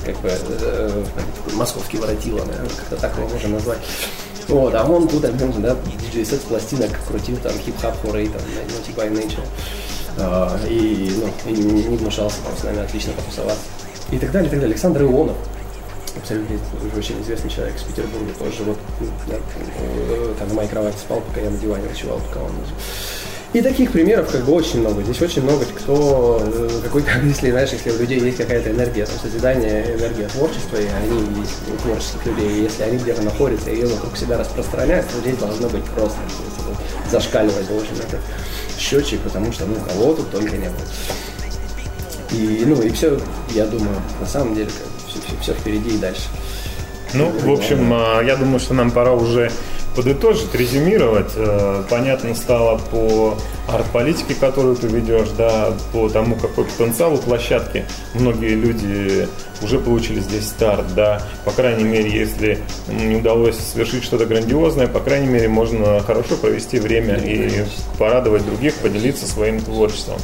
Speaker 4: как бы, э, такой московский воротило, наверное, как-то так его можно назвать. Вот, а он тут, ну, да, диджей-сет с пластинок крутил, там, хип-хап, хорей, там, Naughty by Nature. А, и, ну, и не, не гнушался там с нами отлично потусоваться. И так далее, и так далее. Александр Ионов, абсолютно очень известный человек из Петербурга, тоже вот ну, да, э, там на моей кровати спал, пока я на диване ночевал, пока он и таких примеров как бы очень много. Здесь очень много кто, э, какой-то, если, знаешь, если у людей есть какая-то энергия созидания, энергия творчества, и они есть у творческих людей, и если они где-то находятся и ее вокруг себя распространяют, то здесь должно быть просто зашкаливать должен этот счетчик, потому что, ну, кого тут только не было. И, ну, и все, я думаю, на самом деле, все, все, все впереди и дальше.
Speaker 3: Ну, в общем, а, я думаю, что нам пора уже подытожить, резюмировать. Э, Понятно стало по арт-политике, которую ты ведешь, да, по тому, какой потенциал у площадки. Многие люди уже получили здесь старт, да. По крайней мере, если не удалось совершить что-то грандиозное, по крайней мере, можно хорошо провести время и порадовать других, поделиться своим творчеством.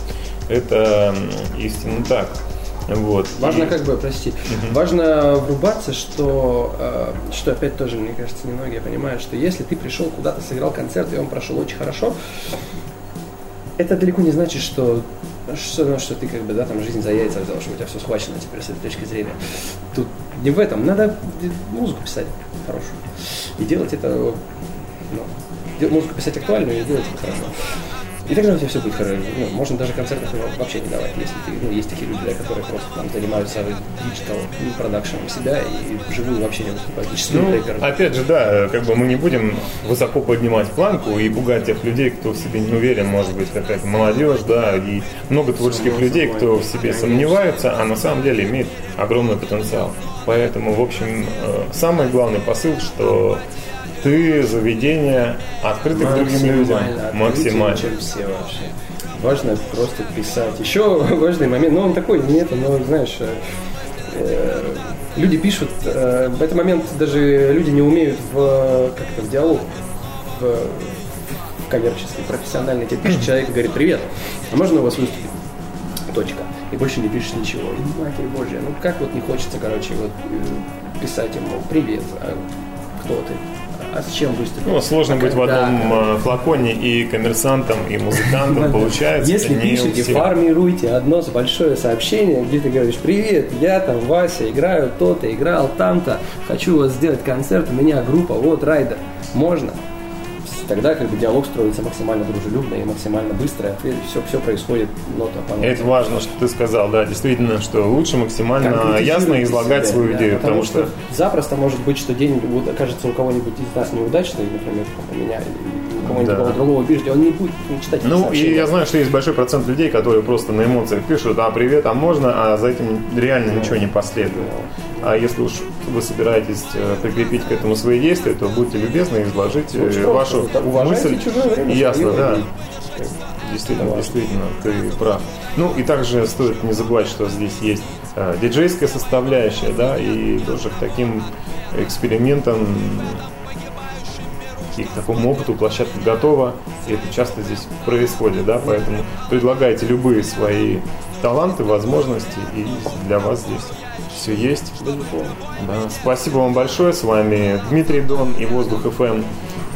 Speaker 3: Это истинно так. Вот.
Speaker 4: Важно
Speaker 3: И-
Speaker 4: как бы, прости, важно врубаться, что, э, что опять тоже, мне кажется, немногие понимают, что если ты пришел куда-то, сыграл концерт, и он прошел очень хорошо, это далеко не значит, что что, ну, что ты как бы, да, там жизнь за яйца взял, что у тебя все схвачено теперь с этой точки зрения. Тут не в этом. Надо музыку писать хорошую. И делать это, ну, музыку писать актуальную и делать это хорошо. И тогда у тебя все будет хорошо. Ну, можно даже концертов вообще не давать, если ты, ну, есть такие люди, да, которые просто там занимаются digital продакшеном себя и вживую вообще не выступают.
Speaker 3: Ну,
Speaker 4: рэперы.
Speaker 3: опять же, да, как бы мы не будем высоко поднимать планку и пугать тех людей, кто в себе не уверен, может быть, какая-то молодежь, да, и много творческих людей, кто в себе
Speaker 4: Конечно.
Speaker 3: сомневаются, а на самом деле имеет огромный потенциал. Поэтому, в общем, э, самый главный посыл, что ты заведение открыто к другим людям. Максимально.
Speaker 4: чем все вообще. Важно просто писать. Еще важный момент, ну он такой, нет, но знаешь, э, э, люди пишут, э, в этот момент даже люди не умеют в, как это, в диалог, в, в коммерческий, профессиональный. Тебе пишет человек и говорит, привет, а можно у вас выступить? Точка. И больше не пишешь ничего. И, матерь Божья, ну как вот не хочется, короче, вот э, писать ему, привет, а кто ты? А с чем выступить?
Speaker 3: Ну, сложно
Speaker 4: А
Speaker 3: быть в одном э, флаконе и коммерсантом, и музыкантом, получается.
Speaker 4: Если пишете, формируйте одно большое сообщение, где ты говоришь, привет, я там Вася, играю то-то, играл там-то, хочу у вас сделать концерт, у меня группа, вот Райдер, можно? Тогда как бы диалог строится максимально дружелюбно и максимально быстро, все, все происходит нота по ноте.
Speaker 3: Это важно, что ты сказал, да, действительно, что лучше максимально ясно излагать
Speaker 4: себя,
Speaker 3: свою
Speaker 4: да,
Speaker 3: идею,
Speaker 4: потому,
Speaker 3: потому что
Speaker 4: запросто может быть, что день вот окажется у кого-нибудь из нас неудачный, например, у меня, или у кого-нибудь
Speaker 3: Да.
Speaker 4: другого бежде, он не будет читать эти
Speaker 3: Ну, и я знаю, что есть большой процент людей, которые просто на эмоциях пишут, а, привет, а можно, а за этим реально ничего не последует. А если уж вы собираетесь э, прикрепить к этому свои действия, то будьте любезны изложить э,
Speaker 4: что,
Speaker 3: вашу
Speaker 4: уважайте
Speaker 3: мысль.
Speaker 4: время,
Speaker 3: Ясно, да. Действительно, действительно, ты прав. Ну и также стоит не забывать, что здесь есть э, диджейская составляющая, да, и тоже к таким экспериментам и к такому опыту площадка готова, и это часто здесь происходит, да, поэтому предлагайте любые свои таланты, возможности, и для вас здесь все есть. Да, спасибо вам большое. С вами Дмитрий Дон и Воздух ФМ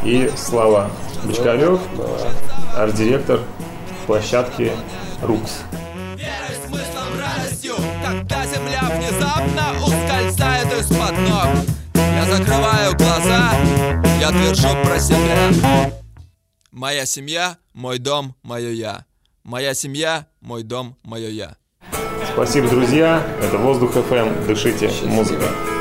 Speaker 3: и Слава Бочкарев, арт-директор площадки Рукс.
Speaker 7: Верой, смыслом, радостью, когда земля я твержу про себя. Моя семья, мой дом, мое я. Моя семья, мой дом, мое я.
Speaker 3: Спасибо, друзья. Это Воздух ФМ. Дышите музыкой.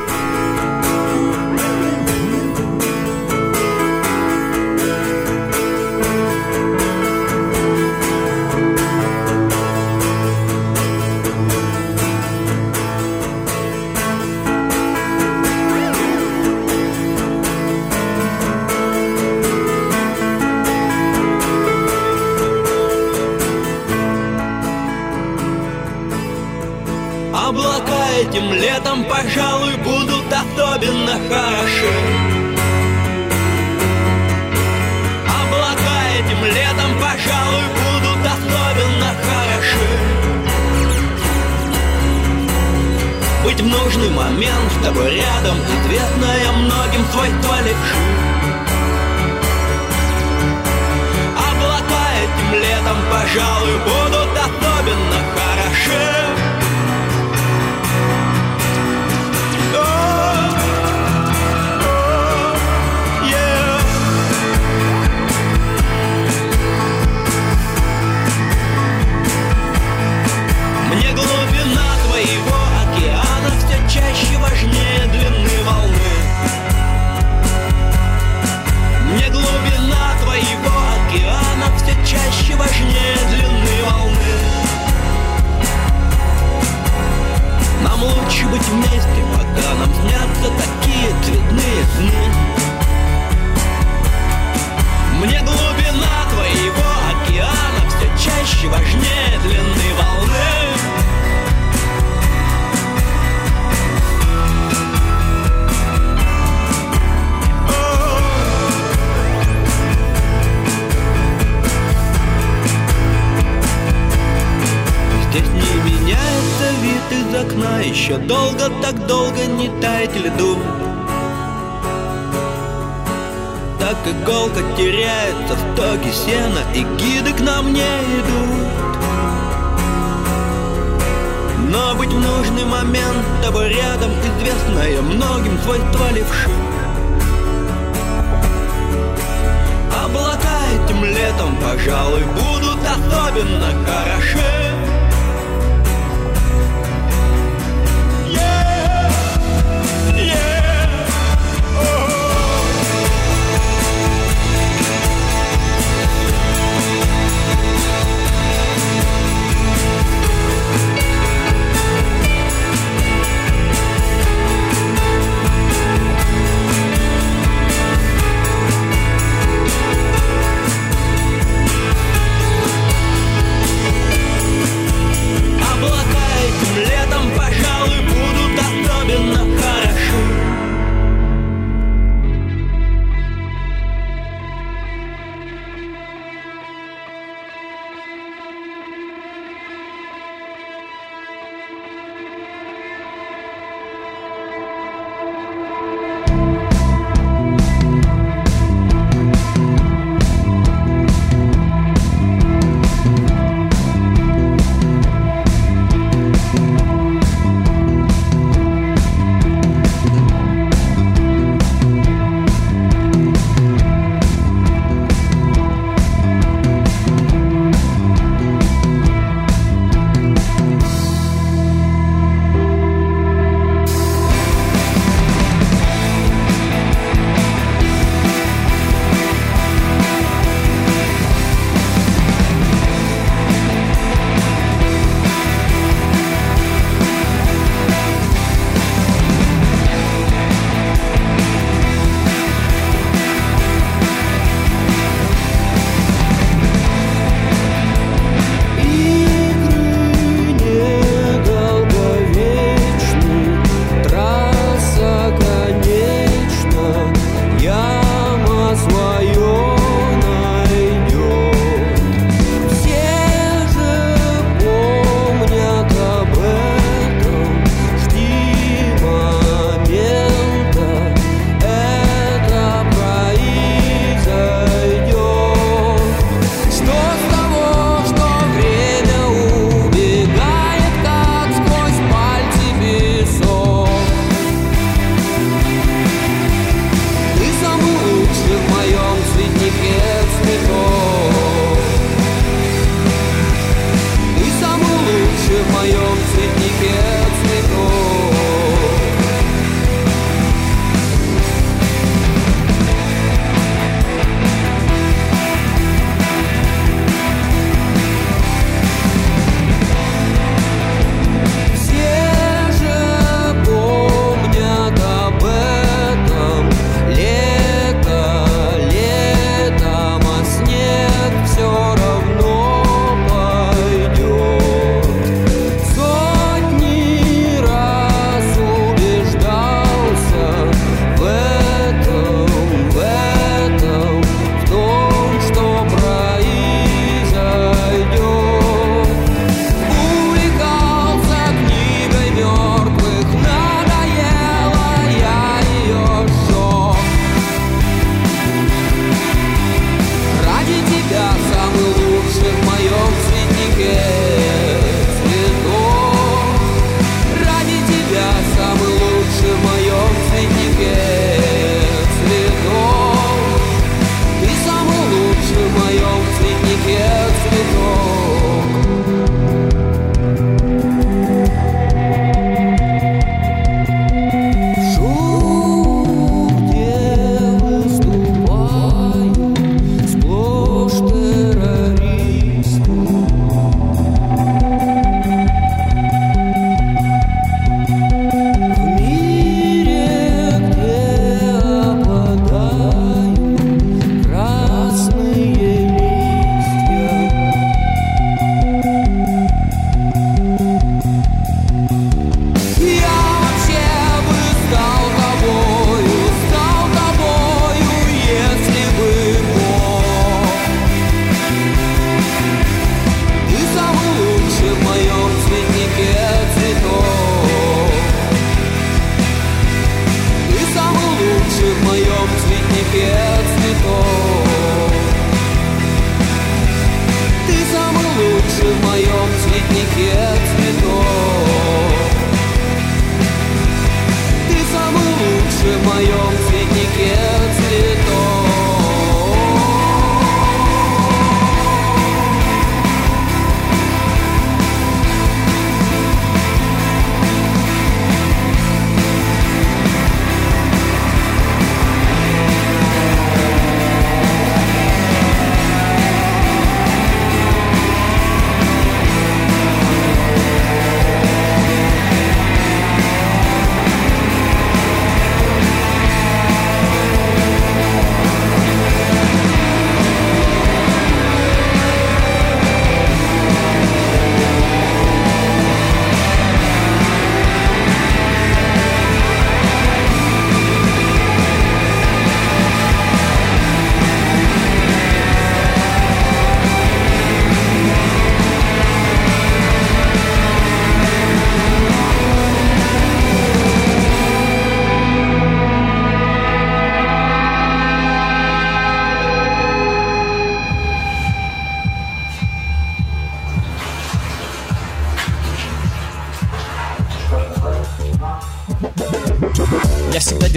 Speaker 7: Так долго не таять льду. Так иголка теряется в стоге сена И гиды к нам не идут. Но быть в нужный момент тобой рядом Известное многим свойство левши Облака этим летом, пожалуй, будут особенно хороши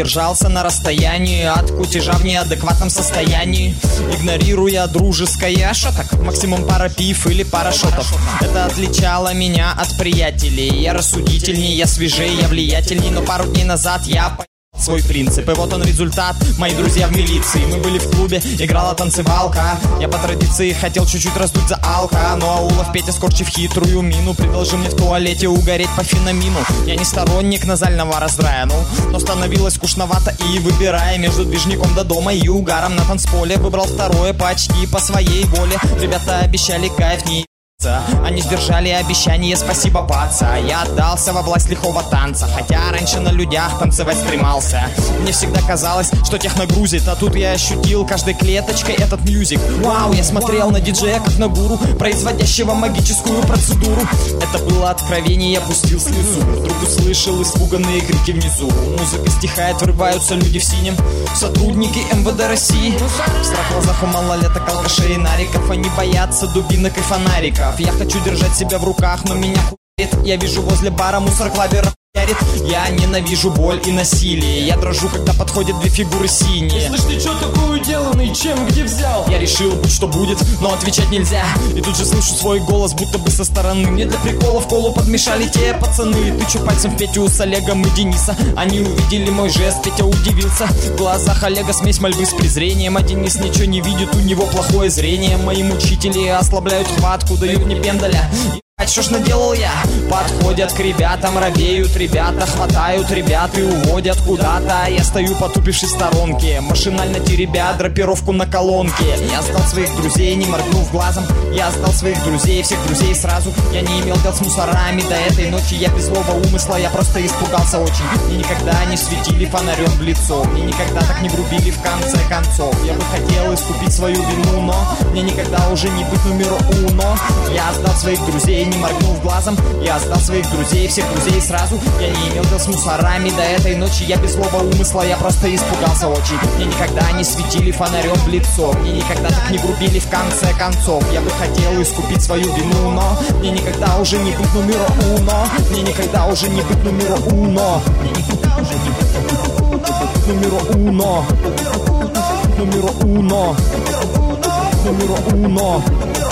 Speaker 8: держался на расстоянии от кутежа в неадекватном состоянии Игнорируя дружеское, что так, максимум пара пив или пара шотов. Это отличало меня от приятелей. Я рассудительней, я свежей, я влиятельней Но пару дней назад я свой принцип. И вот он результат, мои друзья в милиции. Мы были в клубе, играла танцевалка. Я по традиции хотел чуть-чуть раздуть за алка Но Аулов Петя, скорчив хитрую мину Предложил мне в туалете угореть по феномину. Я не сторонник назального раздрая, ну Но становилось скучновато и выбирая Между движником до дома и угаром на танцполе. Выбрал второе почти по своей воле. Ребята обещали кайф не. Они сдержали обещание, спасибо, паца Я отдался во власть лихого танца Хотя раньше на людях танцевать стремался. Мне всегда казалось, что тех нагрузит А тут я ощутил каждой клеточкой этот мьюзик Вау, я смотрел на диджея как на гуру Производящего магическую процедуру. Это было откровение, я пустил слезу. Вдруг услышал испуганные крики внизу. Музыка стихает, врываются люди в синем. Сотрудники МВД России. Страх в глазах у малолеток, алкашей и нариков. Они боятся дубинок и Я хочу держать себя в руках, но меня хуярит Я вижу возле бара мусор клавера хуярит. Я ненавижу боль и насилие. Я дрожу, когда подходят две фигуры синие.
Speaker 9: Слышь, ты чё такую деланный? Чем, где взял?
Speaker 8: я решил, будь что будет, но отвечать нельзя. И тут же слышу свой голос, будто бы со стороны. Мне для прикола в колу подмешали те пацаны. Тычу пальцем в Петю с Олегом и Дениса. Они увидели мой жест, Петя удивился. В глазах Олега смесь мольбы с презрением. А Денис ничего не видит, у него плохое зрение. Мои мучители ослабляют хватку, дают мне пендаля Что ж наделал я? Подходят к ребятам, робеют ребята Хватают ребят и уводят куда-то. Я стою потупившись в сторонке Машинально теребя драпировку на колонке. Я сдал своих друзей, не моргнув глазом. Я сдал своих друзей, всех друзей сразу. Я не имел дел с мусорами до этой ночи Я без злого умысла, я просто испугался очень. Мне никогда не светили фонарем в лицо. Мне никогда так не грубили в конце концов. Я бы хотел искупить свою вину, но Мне никогда уже не быть номер уно. Я сдал своих друзей, не моргнув глазом Я сдал своих друзей, всех друзей сразу. Я не имел дел с мусорами до этой ночи Я без злого умысла, я просто испугался очень. Мне никогда не светили фонарем в лицо Мне никогда так не грубили в конце концов. Я бы хотел искупить свою вину, но Мне никогда уже не быть номер уно. Мне никогда уже не быть номер уно. Мне никогда уже не быть номер уно. Номер уно. Номер уно. Мне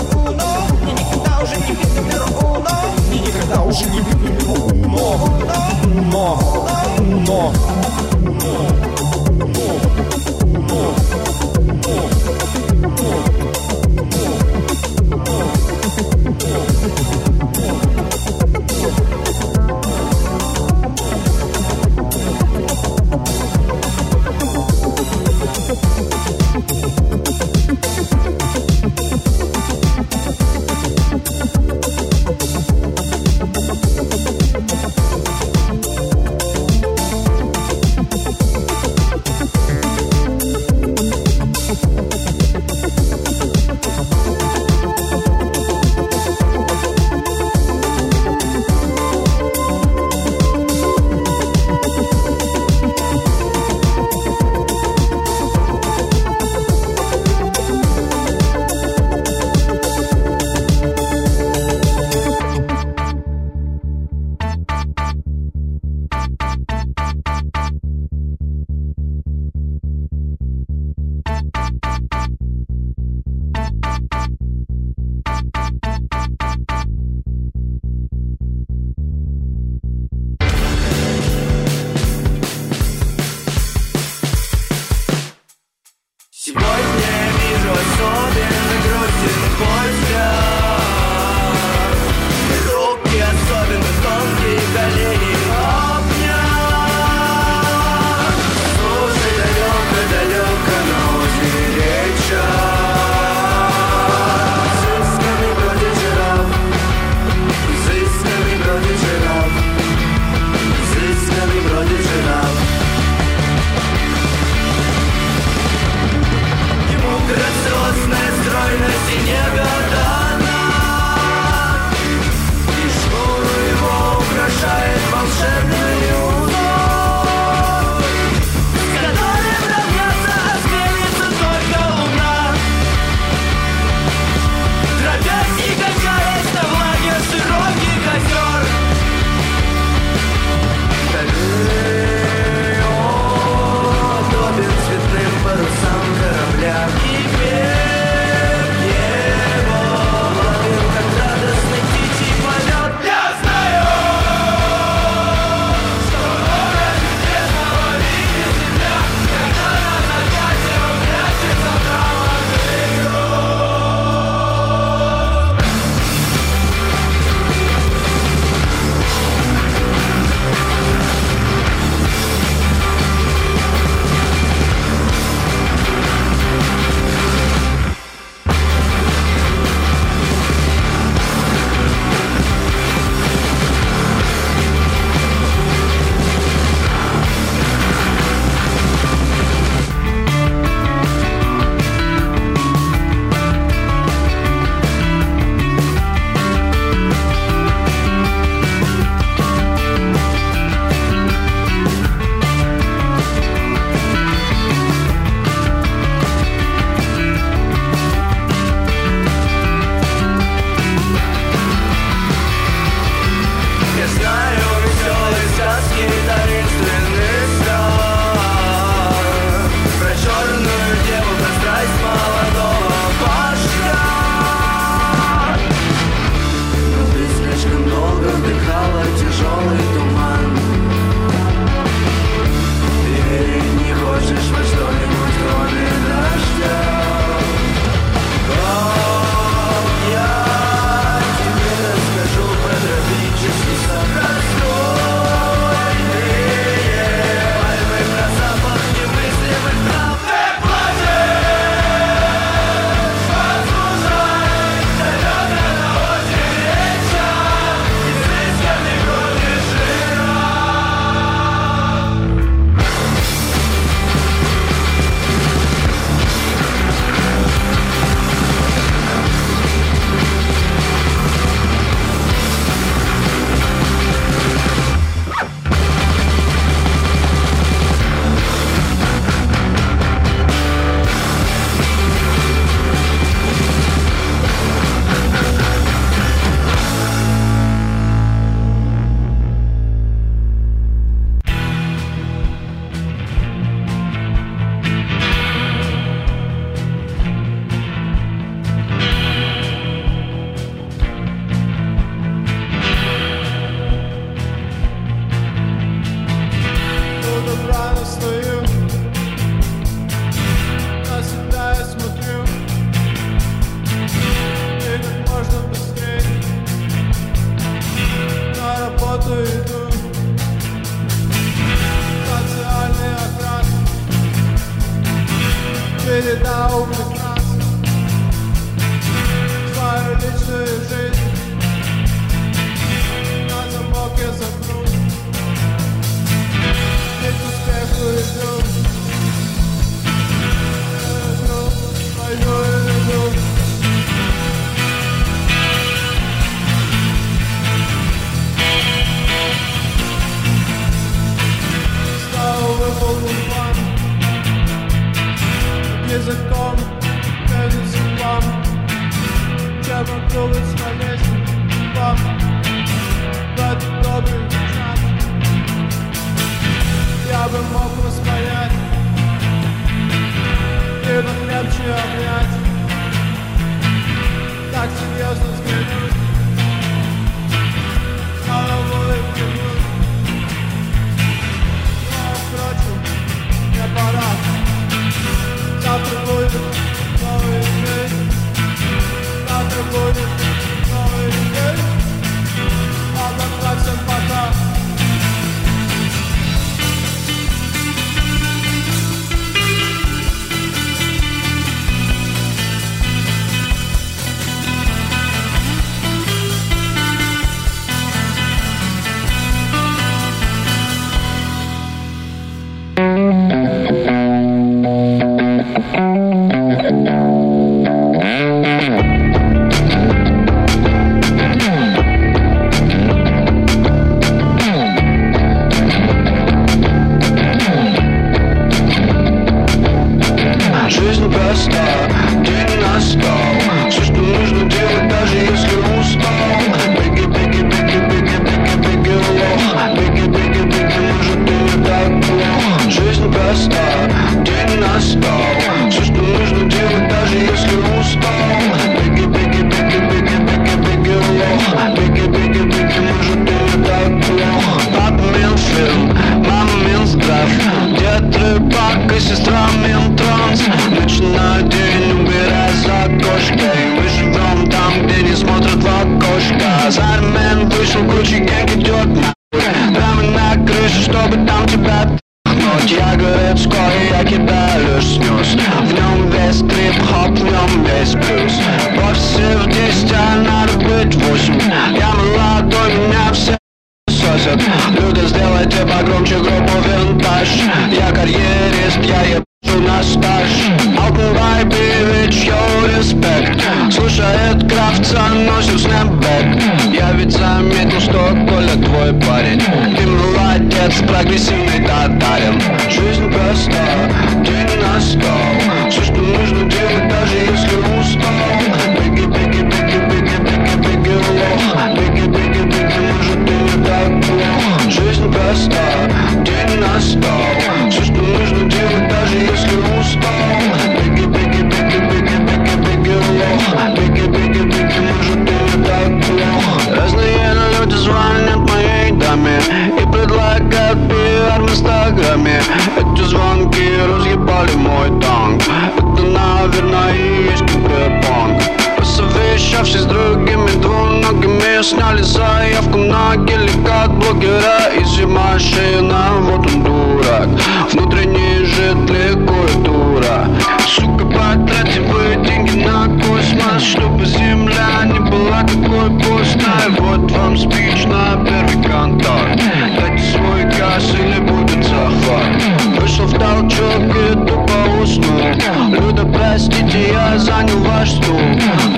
Speaker 10: Спич на na первый контакт Дайте свой газ или будет захват Вышел в толчок и тупо уснул Люда, простите, я занял ваш стул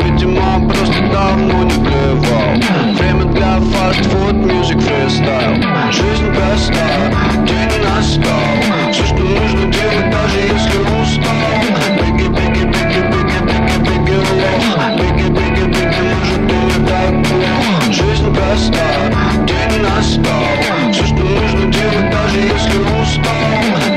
Speaker 10: Видимо, просто давно не плевал Время для фастфуд, мюзик, фристайл Жизнь проста, день настал. Все, что нужно делать, даже если устал. устал, день настал Все, что нужно делать, даже если устал